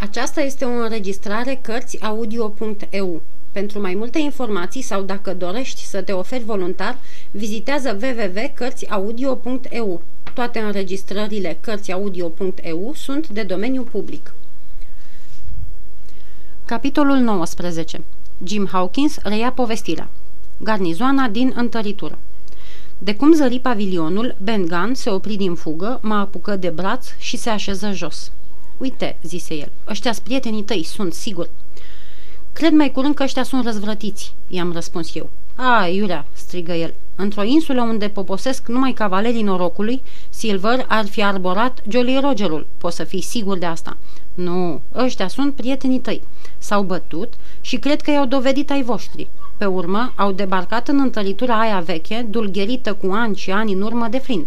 Aceasta este o înregistrare Cărțiaudio.eu. Pentru mai multe informații sau dacă dorești să te oferi voluntar, vizitează www.cărțiaudio.eu. Toate înregistrările Cărțiaudio.eu sunt de domeniu public. Capitolul 19. Jim Hawkins reia povestirea. Garnizoana din întăritură. De cum zări pavilionul, Ben Gunn se opri din fugă, mă apucă de braț și se așeză jos. Uite, zise el, ăștia sunt prietenii tăi, sunt sigur. Cred mai curând că ăștia sunt răzvrătiți, i-am răspuns eu. A, Iurea, strigă el, într-o insulă unde poposesc numai cavalerii norocului, Silver ar fi arborat Jolly Rogerul, poți să fii sigur de asta. Nu, ăștia sunt prietenii tăi. S-au bătut și cred că i-au dovedit ai voștri. Pe urmă, au debarcat în întăritura aia veche, dulgherită cu ani și ani în urmă de flint.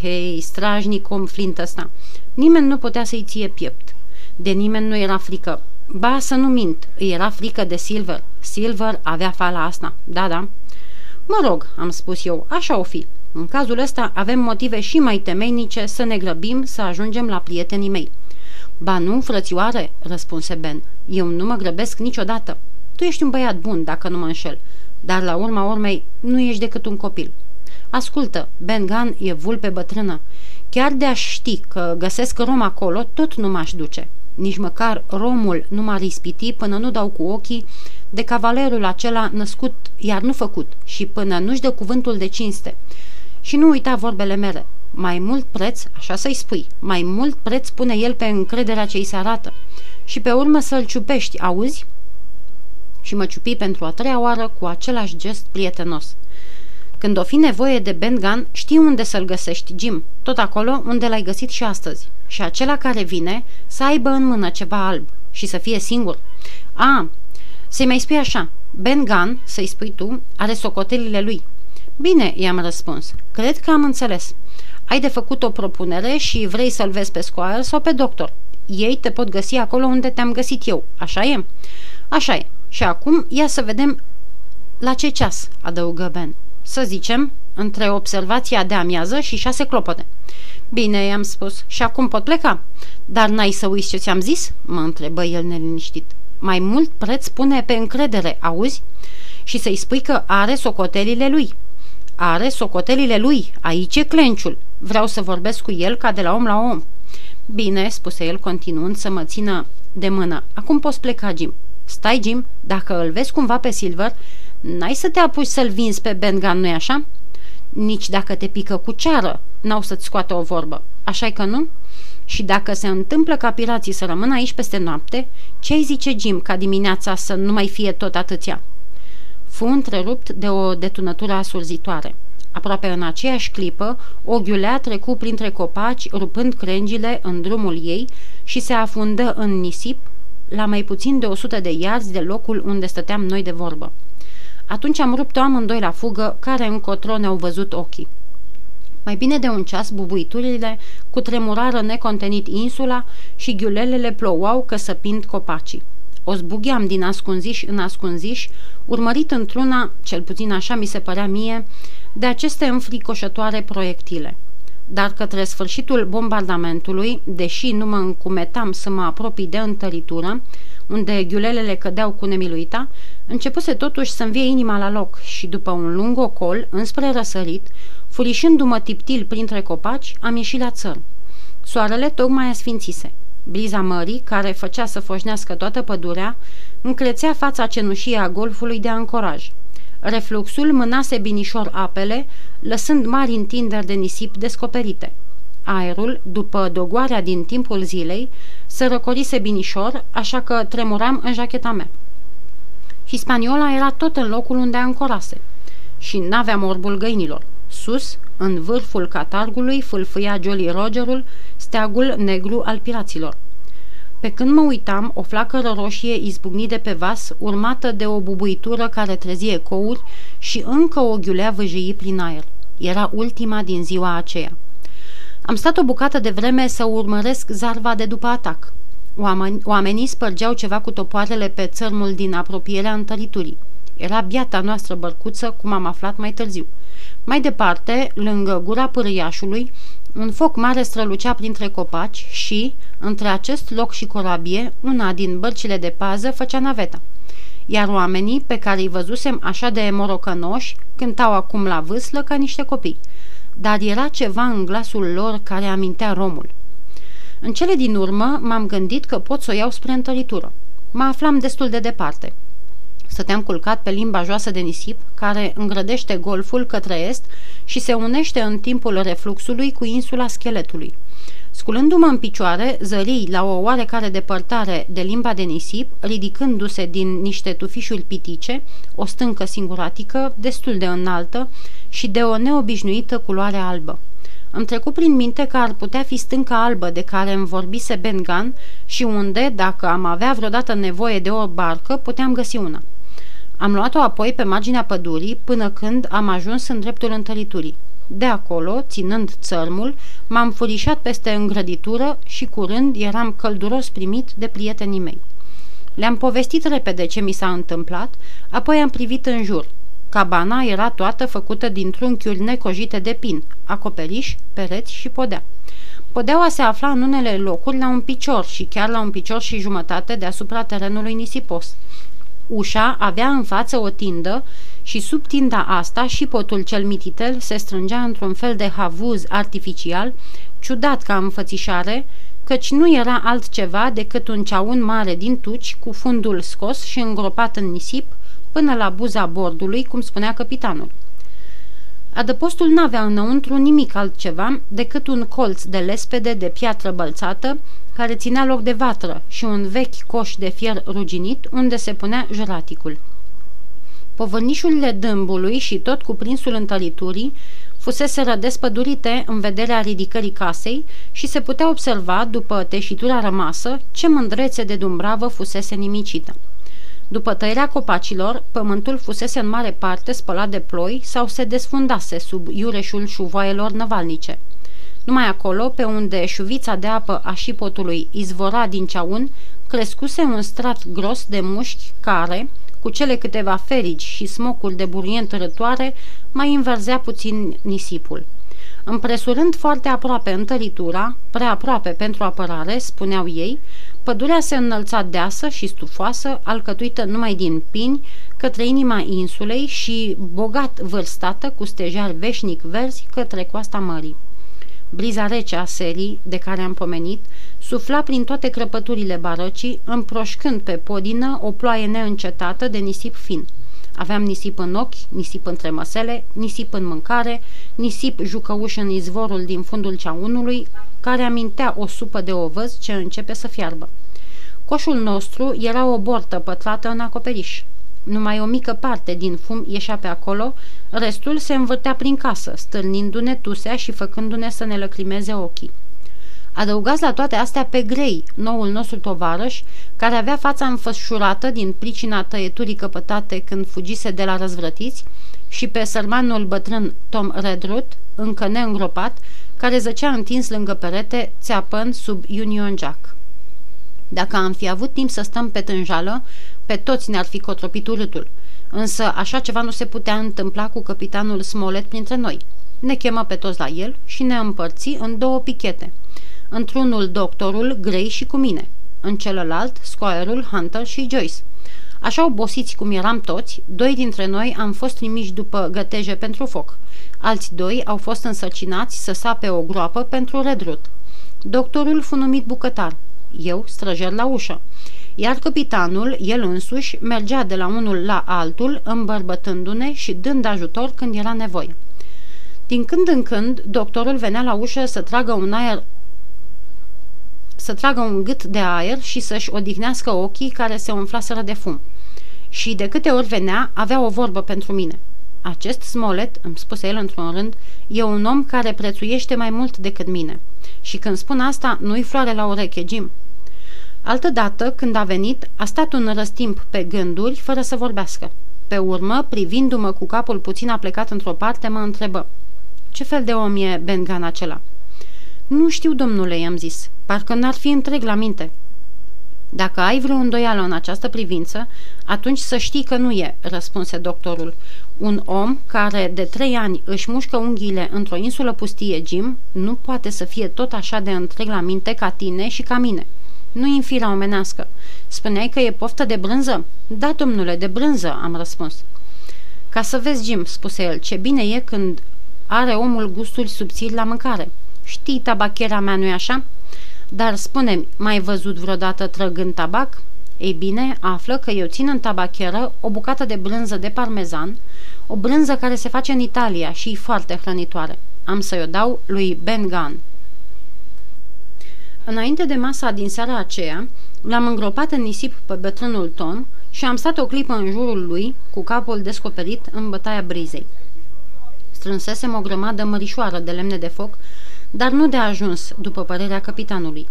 Hei, strajnic om flint ăsta. Nimeni nu putea să-i ție piept. De nimeni nu era frică. Ba, să nu mint, îi era frică de Silver. Silver avea fala asta. Da, da. Mă rog, am spus eu, așa o fi. În cazul ăsta avem motive și mai temeinice să ne grăbim să ajungem la prietenii mei. Ba nu, frățioare, răspunse Ben. Eu nu mă grăbesc niciodată. Tu ești un băiat bun, dacă nu mă înșel. Dar la urma urmei, nu ești decât un copil. Ascultă, Ben Gunn e vulpe bătrână. Chiar de-aș ști că găsesc rom acolo, tot nu m-aș duce. Nici măcar romul nu m-ar ispiti până nu dau cu ochii de cavalerul acela născut, iar nu făcut, și până nu-și dă cuvântul de cinste. Și nu uita vorbele mele. Mai mult preț, așa să-i spui, mai mult preț pune el pe încrederea ce îi se arată. Și pe urmă să-l ciupești, auzi? Și mă ciupi pentru a treia oară cu același gest prietenos. Când o fi nevoie de Ben Gunn, știi unde să-l găsești, Jim, tot acolo unde l-ai găsit și astăzi. Și acela care vine să aibă în mână ceva alb și să fie singur. A, să-i mai spui așa, Ben Gunn, să-i spui tu, are socotelile lui. Bine, i-am răspuns, cred că am înțeles. Ai de făcut o propunere și vrei să-l vezi pe Squire sau pe doctor. Ei te pot găsi acolo unde te-am găsit eu, așa e? Așa e. Și acum ia să vedem la ce ceas, adăugă Ben. Să zicem, între observația de amiază și șase clopote. Bine, i-am spus. Și acum pot pleca. Dar n-ai să uiți ce ți-am zis? Mă întrebă el neliniștit. Mai mult preț pune pe încredere, auzi? Și să-i spui că are socotelile lui. Are socotelile lui, aici e clenciul. Vreau să vorbesc cu el ca de la om la om. Bine, spuse el continuând să mă țină de mână. Acum poți pleca, Jim. Stai, Jim, dacă îl vezi cumva pe Silver, n-ai să te apuci să-l vinzi pe Ben Gunn, nu-i așa? Nici dacă te pică cu ceară, n-au să-ți scoată o vorbă. așa că nu? Și dacă se întâmplă ca pirații să rămână aici peste noapte, ce-ai zice Jim ca dimineața să nu mai fie tot atâția? Fu întrerupt de o detunătură asurzitoare. Aproape în aceeași clipă, o ghiulea trecu printre copaci, rupând crengile în drumul ei și se afundă în nisip, la mai puțin de 100 de iarzi de locul unde stăteam noi de vorbă. Atunci am rupt-o amândoi la fugă, care încotro ne-au văzut ochii. Mai bine de un ceas, bubuiturile cu tremurară necontenit insula și ghiulelele plouau căsăpind copacii. O zbugheam din ascunziș în ascunziș, urmărit într-una, cel puțin așa mi se părea mie, de aceste înfricoșătoare proiectile. Dar către sfârșitul bombardamentului, deși nu mă încumetam să mă apropii de întăritură, unde ghiulelele cădeau cu nemiluita, începuse totuși să-mi vie inima la loc și după un lung ocol, înspre răsărit, furișându-mă tiptil printre copaci, am ieșit la țăr. Soarele tocmai asfințise. Briza mării, care făcea să foșnească toată pădurea, încrețea fața cenușie a golfului de ancoraj. Refluxul mânase binișor apele, lăsând mari întinderi de nisip descoperite. Aerul, după dogoarea din timpul zilei, se răcorise binișor, așa că tremuram în jacheta mea. Hispaniola era tot în locul unde ancorase și n-aveam orbul găinilor. Sus, în vârful catargului, fâlfâia Jolly Rogerul, steagul negru al piraților. Pe când mă uitam, o flacără roșie izbucni de pe vas, urmată de o bubuitură care trezi ecouri și încă o ghiulea văjii prin aer. Era ultima din ziua aceea. Am stat o bucată de vreme să urmăresc zarva de după atac. Oameni, oamenii spărgeau ceva cu topoarele pe țărmul din apropierea întăriturii. Era biata noastră bărcuță, cum am aflat mai târziu. Mai departe, lângă gura pârâiașului, un foc mare strălucea printre copaci și, Între acest loc și corabie, una din bărcile de pază făcea naveta. Iar oamenii, pe care îi văzusem așa de morocănoși, cântau acum la vâslă ca niște copii. Dar era ceva în glasul lor care amintea romul. În cele din urmă m-am gândit că pot să o iau spre întăritură. Mă aflam destul de departe. Stăteam culcat pe limba joasă de nisip, care îngrădește golful către est și se unește în timpul refluxului cu insula scheletului. Sculându-mă în picioare, zării la o oarecare depărtare de limba de nisip, ridicându-se din niște tufișuri pitice, o stâncă singuratică, destul de înaltă și de o neobișnuită culoare albă. Îmi trecu prin minte că ar putea fi stânca albă de care îmi vorbise Ben Gunn și unde, dacă am avea vreodată nevoie de o barcă, puteam găsi una. Am luat-o apoi pe marginea pădurii până când am ajuns în dreptul întăriturii. De acolo, ținând țărmul, m-am furișat peste îngrăditură și curând eram călduros primit de prietenii mei. Le-am povestit repede ce mi s-a întâmplat, apoi am privit în jur. Cabana era toată făcută din trunchiuri necojite de pin, acoperiș, pereți și podea. Podeaua se afla în unele locuri la un picior și chiar la un picior și jumătate deasupra terenului nisipos. Ușa avea în față o tindă și sub tinda asta și potul cel mititel se strângea într-un fel de havuz artificial, ciudat ca înfățișare, căci nu era altceva decât un ceaun mare din tuci cu fundul scos și îngropat în nisip până la buza bordului, cum spunea capitanul. Adăpostul n-avea înăuntru nimic altceva decât un colț de lespede de piatră bălțată, care ținea loc de vatră și un vechi coș de fier ruginit unde se punea juraticul. Povărnișurile dâmbului și tot cuprinsul întăriturii fusese despădurite în vederea ridicării casei și se putea observa, după teșitura rămasă, ce mândrețe de dumbravă fusese nimicită. După tăierea copacilor, pământul fusese în mare parte spălat de ploi sau se desfundase sub iureșul șuvoaielor năvalnice. Numai acolo, pe unde șuvița de apă a șipotului izvora din ceaun, crescuse un strat gros de mușchi care, cu cele câteva ferigi și smocuri de burient rătoare, mai înverzea puțin nisipul. Împresurând foarte aproape întăritura, prea aproape pentru apărare, spuneau ei, pădurea se înălța deasă și stufoasă, alcătuită numai din pini, către inima insulei și bogat vârstată cu stejar veșnic verzi către coasta mării. Briza rece a serii, de care am pomenit, sufla prin toate crăpăturile barăcii, împroșcând pe podină o ploaie neîncetată de nisip fin. Aveam nisip în ochi, nisip între măsele, nisip în mâncare, nisip jucăuș în izvorul din fundul ceaunului, care amintea o supă de ovăz ce începe să fiarbă. Coșul nostru era o bortă pătrată în acoperiș. Numai o mică parte din fum ieșea pe acolo, restul se învârtea prin casă, stârnindu-ne tusea și făcându-ne să ne lăcrimeze ochii. Adăugați la toate astea pe Grey, noul nostru tovarăș, care avea fața înfășurată din pricina tăieturii căpătate când fugise de la răzvrătiți, și pe sărmanul bătrân Tom Redruth, încă neîngropat, care zăcea întins lângă perete, țeapând sub Union Jack. Dacă am fi avut timp să stăm pe tânjală, pe toți ne-ar fi cotropit urâtul. Însă așa ceva nu se putea întâmpla cu capitanul Smollett printre noi. Ne chemă pe toți la el și ne împărți în două pichete. Într-unul doctorul, Gray și cu mine. În celălalt, scoarul, Hunter și Joyce. Așa obosiți cum eram toți, doi dintre noi am fost trimiși după găteje pentru foc. Alți doi au fost însărcinați să sape o groapă pentru redrut. Doctorul fu numit bucătar, eu străjer la ușă iar capitanul, el însuși, mergea de la unul la altul, îmbărbătându-ne și dând ajutor când era nevoie. Din când în când, doctorul venea la ușă să tragă un aer să tragă un gât de aer și să-și odihnească ochii care se umflaseră de fum. Și de câte ori venea, avea o vorbă pentru mine. Acest Smolet, îmi spuse el într-un rând, e un om care prețuiește mai mult decât mine. Și când spun asta, nu-i floare la ureche, Jim. Altădată, când a venit, a stat un răstimp pe gânduri, fără să vorbească. Pe urmă, privindu-mă cu capul puțin aplecat într-o parte, mă întrebă. Ce fel de om e Bengan acela?" Nu știu, domnule, i-am zis. Parcă n-ar fi întreg la minte." Dacă ai vreo îndoială în această privință, atunci să știi că nu e," răspunse doctorul. Un om care de trei ani își mușcă unghiile într-o insulă pustie, Jim, nu poate să fie tot așa de întreg la minte ca tine și ca mine. Nu-i în firea omenească. Spuneai că e poftă de brânză? Da, domnule, de brânză, am răspuns. Ca să vezi, Jim, spuse el, ce bine e când are omul gusturi subțiri la mâncare. Știi, tabachera mea, nu-i așa? Dar spune mai văzut vreodată trăgând tabac? Ei bine, află că eu țin în tabacheră o bucată de brânză de parmezan, o brânză care se face în Italia și e foarte hrănitoare. Am să-i o dau lui Ben Gunn. Înainte de masa din seara aceea, l-am îngropat în nisip pe bătrânul Tom și am stat o clipă în jurul lui, cu capul descoperit în bătaia brizei. Strânsesem o grămadă mărișoară de lemne de foc, dar nu de ajuns, după părerea capitanului.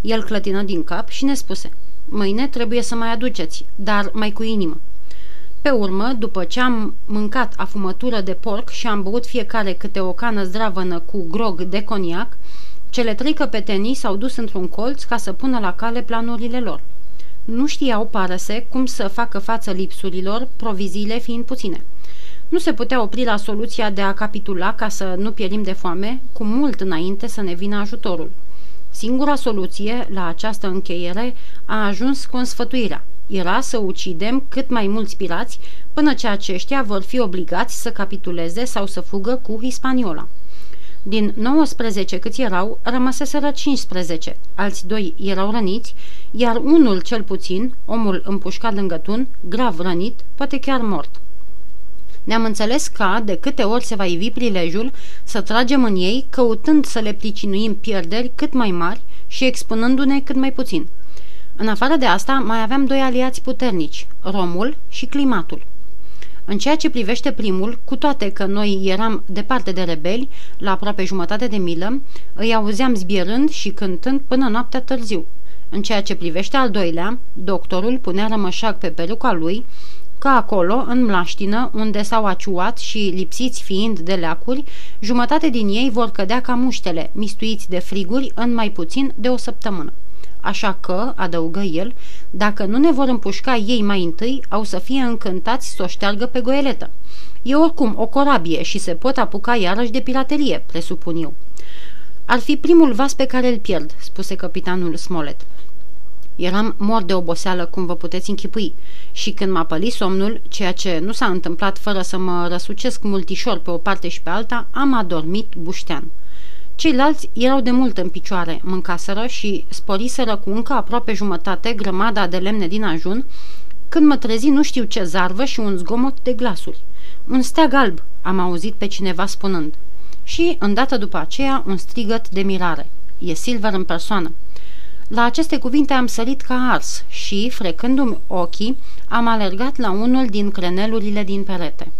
El clătină din cap și ne spuse, mâine trebuie să mai aduceți, dar mai cu inimă. Pe urmă, după ce am mâncat afumătură de porc și am băut fiecare câte o cană zdravănă cu grog de coniac, cele trei căpetenii s-au dus într-un colț ca să pună la cale planurile lor. Nu știau, parăse, cum să facă față lipsurilor, proviziile fiind puține. Nu se putea opri la soluția de a capitula ca să nu pierim de foame, cu mult înainte să ne vină ajutorul. Singura soluție la această încheiere a ajuns cu însfătuirea. Era să ucidem cât mai mulți pirați până ce aceștia vor fi obligați să capituleze sau să fugă cu Hispaniola. Din 19 câți erau, rămăseseră 15, alți doi erau răniți, iar unul cel puțin, omul împușcat lângă tun, grav rănit, poate chiar mort. Ne-am înțeles ca, de câte ori se va ivi prilejul, să tragem în ei, căutând să le plicinuim pierderi cât mai mari și expunându-ne cât mai puțin. În afară de asta, mai aveam doi aliați puternici, Romul și climatul. În ceea ce privește primul, cu toate că noi eram departe de rebeli, la aproape jumătate de milă, îi auzeam zbierând și cântând până noaptea târziu. În ceea ce privește al doilea, doctorul punea rămășac pe peruca lui, că acolo, în mlaștină, unde s-au aciuat și lipsiți fiind de leacuri, jumătate din ei vor cădea ca muștele, mistuiți de friguri în mai puțin de o săptămână. Așa că, adăugă el, dacă nu ne vor împușca ei mai întâi, au să fie încântați să o șteargă pe goeletă. E oricum o corabie și se pot apuca iarăși de piraterie, presupun eu. Ar fi primul vas pe care îl pierd, spuse capitanul Smollett. Eram mort de oboseală, cum vă puteți închipui, și când m-a pălit somnul, ceea ce nu s-a întâmplat fără să mă răsucesc multișor pe o parte și pe alta, am adormit buștean. Ceilalți erau de mult în picioare, mâncaseră și sporiseră cu încă aproape jumătate grămada de lemne din ajun, când mă trezi nu știu ce zarvă și un zgomot de glasuri. Un steag alb, am auzit pe cineva spunând. Și, îndată după aceea, un strigăt de mirare. E Silver în persoană. La aceste cuvinte am sărit ca ars și, frecându-mi ochii, am alergat la unul din crenelurile din perete.